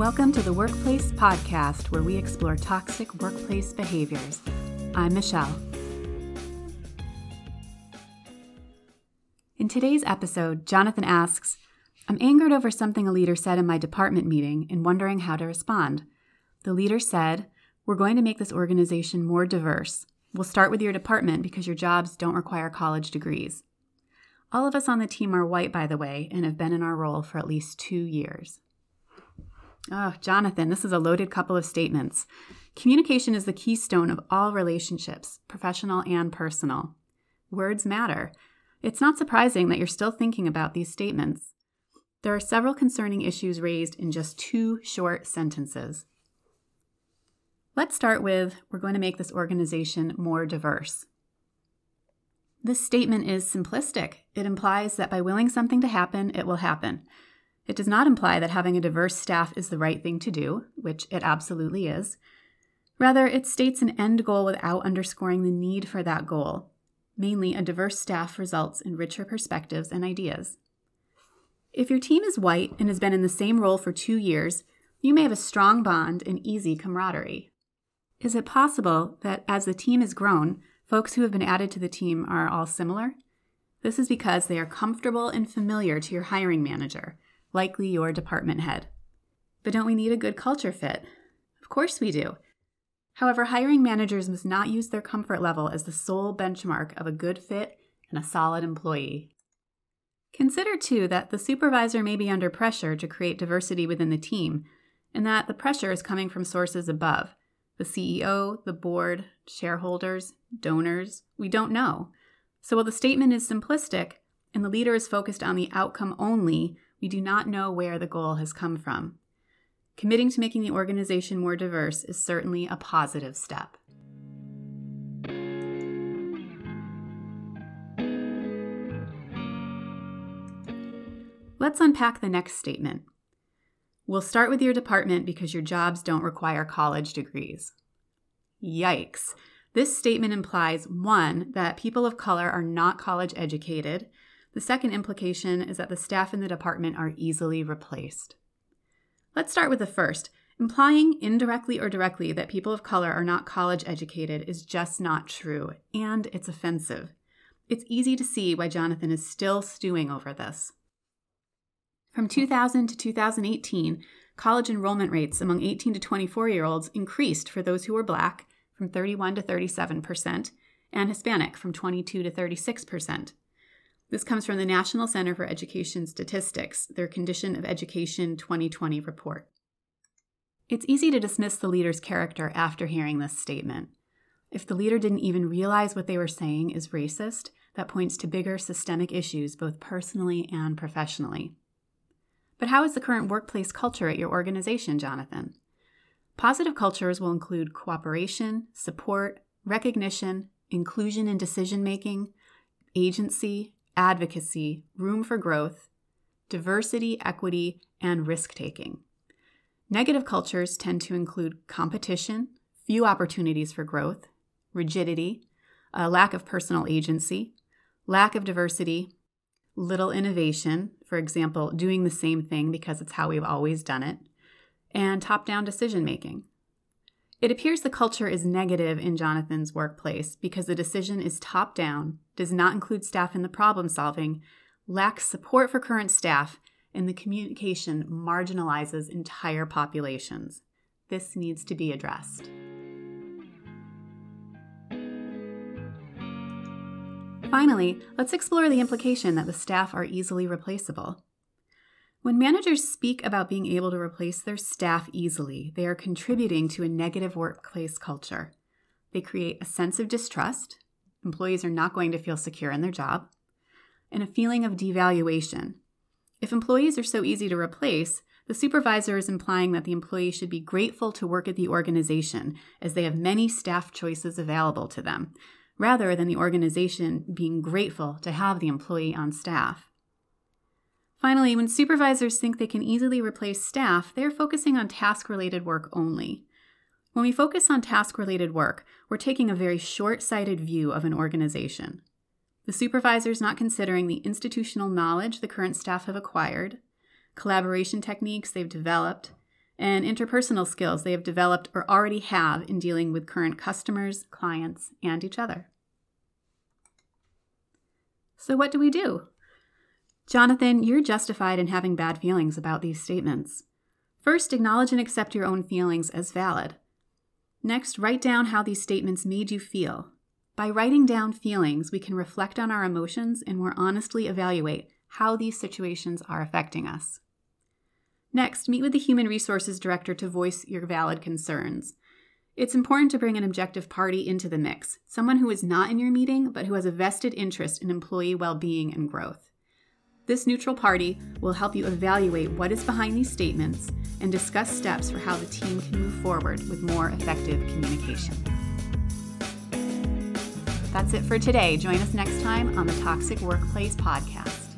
Welcome to the Workplace Podcast, where we explore toxic workplace behaviors. I'm Michelle. In today's episode, Jonathan asks I'm angered over something a leader said in my department meeting and wondering how to respond. The leader said, We're going to make this organization more diverse. We'll start with your department because your jobs don't require college degrees. All of us on the team are white, by the way, and have been in our role for at least two years. Oh, Jonathan, this is a loaded couple of statements. Communication is the keystone of all relationships, professional and personal. Words matter. It's not surprising that you're still thinking about these statements. There are several concerning issues raised in just two short sentences. Let's start with We're going to make this organization more diverse. This statement is simplistic. It implies that by willing something to happen, it will happen. It does not imply that having a diverse staff is the right thing to do, which it absolutely is. Rather, it states an end goal without underscoring the need for that goal. Mainly, a diverse staff results in richer perspectives and ideas. If your team is white and has been in the same role for two years, you may have a strong bond and easy camaraderie. Is it possible that as the team has grown, folks who have been added to the team are all similar? This is because they are comfortable and familiar to your hiring manager likely your department head. But don't we need a good culture fit? Of course we do. However, hiring managers must not use their comfort level as the sole benchmark of a good fit and a solid employee. Consider, too, that the supervisor may be under pressure to create diversity within the team, and that the pressure is coming from sources above the CEO, the board, shareholders, donors. We don't know. So while the statement is simplistic and the leader is focused on the outcome only, we do not know where the goal has come from. Committing to making the organization more diverse is certainly a positive step. Let's unpack the next statement. We'll start with your department because your jobs don't require college degrees. Yikes. This statement implies one, that people of color are not college educated, the second implication is that the staff in the department are easily replaced. Let's start with the first. Implying indirectly or directly that people of color are not college educated is just not true, and it's offensive. It's easy to see why Jonathan is still stewing over this. From 2000 to 2018, college enrollment rates among 18 to 24 year olds increased for those who were black from 31 to 37 percent and Hispanic from 22 to 36 percent. This comes from the National Center for Education Statistics, their Condition of Education 2020 report. It's easy to dismiss the leader's character after hearing this statement. If the leader didn't even realize what they were saying is racist, that points to bigger systemic issues both personally and professionally. But how is the current workplace culture at your organization, Jonathan? Positive cultures will include cooperation, support, recognition, inclusion in decision making, agency, advocacy, room for growth, diversity, equity, and risk taking. Negative cultures tend to include competition, few opportunities for growth, rigidity, a lack of personal agency, lack of diversity, little innovation, for example, doing the same thing because it's how we've always done it, and top down decision making. It appears the culture is negative in Jonathan's workplace because the decision is top down, does not include staff in the problem solving, lacks support for current staff, and the communication marginalizes entire populations. This needs to be addressed. Finally, let's explore the implication that the staff are easily replaceable. When managers speak about being able to replace their staff easily, they are contributing to a negative workplace culture. They create a sense of distrust, employees are not going to feel secure in their job, and a feeling of devaluation. If employees are so easy to replace, the supervisor is implying that the employee should be grateful to work at the organization as they have many staff choices available to them, rather than the organization being grateful to have the employee on staff. Finally, when supervisors think they can easily replace staff, they are focusing on task related work only. When we focus on task related work, we're taking a very short sighted view of an organization. The supervisor is not considering the institutional knowledge the current staff have acquired, collaboration techniques they've developed, and interpersonal skills they have developed or already have in dealing with current customers, clients, and each other. So, what do we do? Jonathan, you're justified in having bad feelings about these statements. First, acknowledge and accept your own feelings as valid. Next, write down how these statements made you feel. By writing down feelings, we can reflect on our emotions and more honestly evaluate how these situations are affecting us. Next, meet with the Human Resources Director to voice your valid concerns. It's important to bring an objective party into the mix, someone who is not in your meeting but who has a vested interest in employee well being and growth. This neutral party will help you evaluate what is behind these statements and discuss steps for how the team can move forward with more effective communication. That's it for today. Join us next time on the Toxic Workplace Podcast.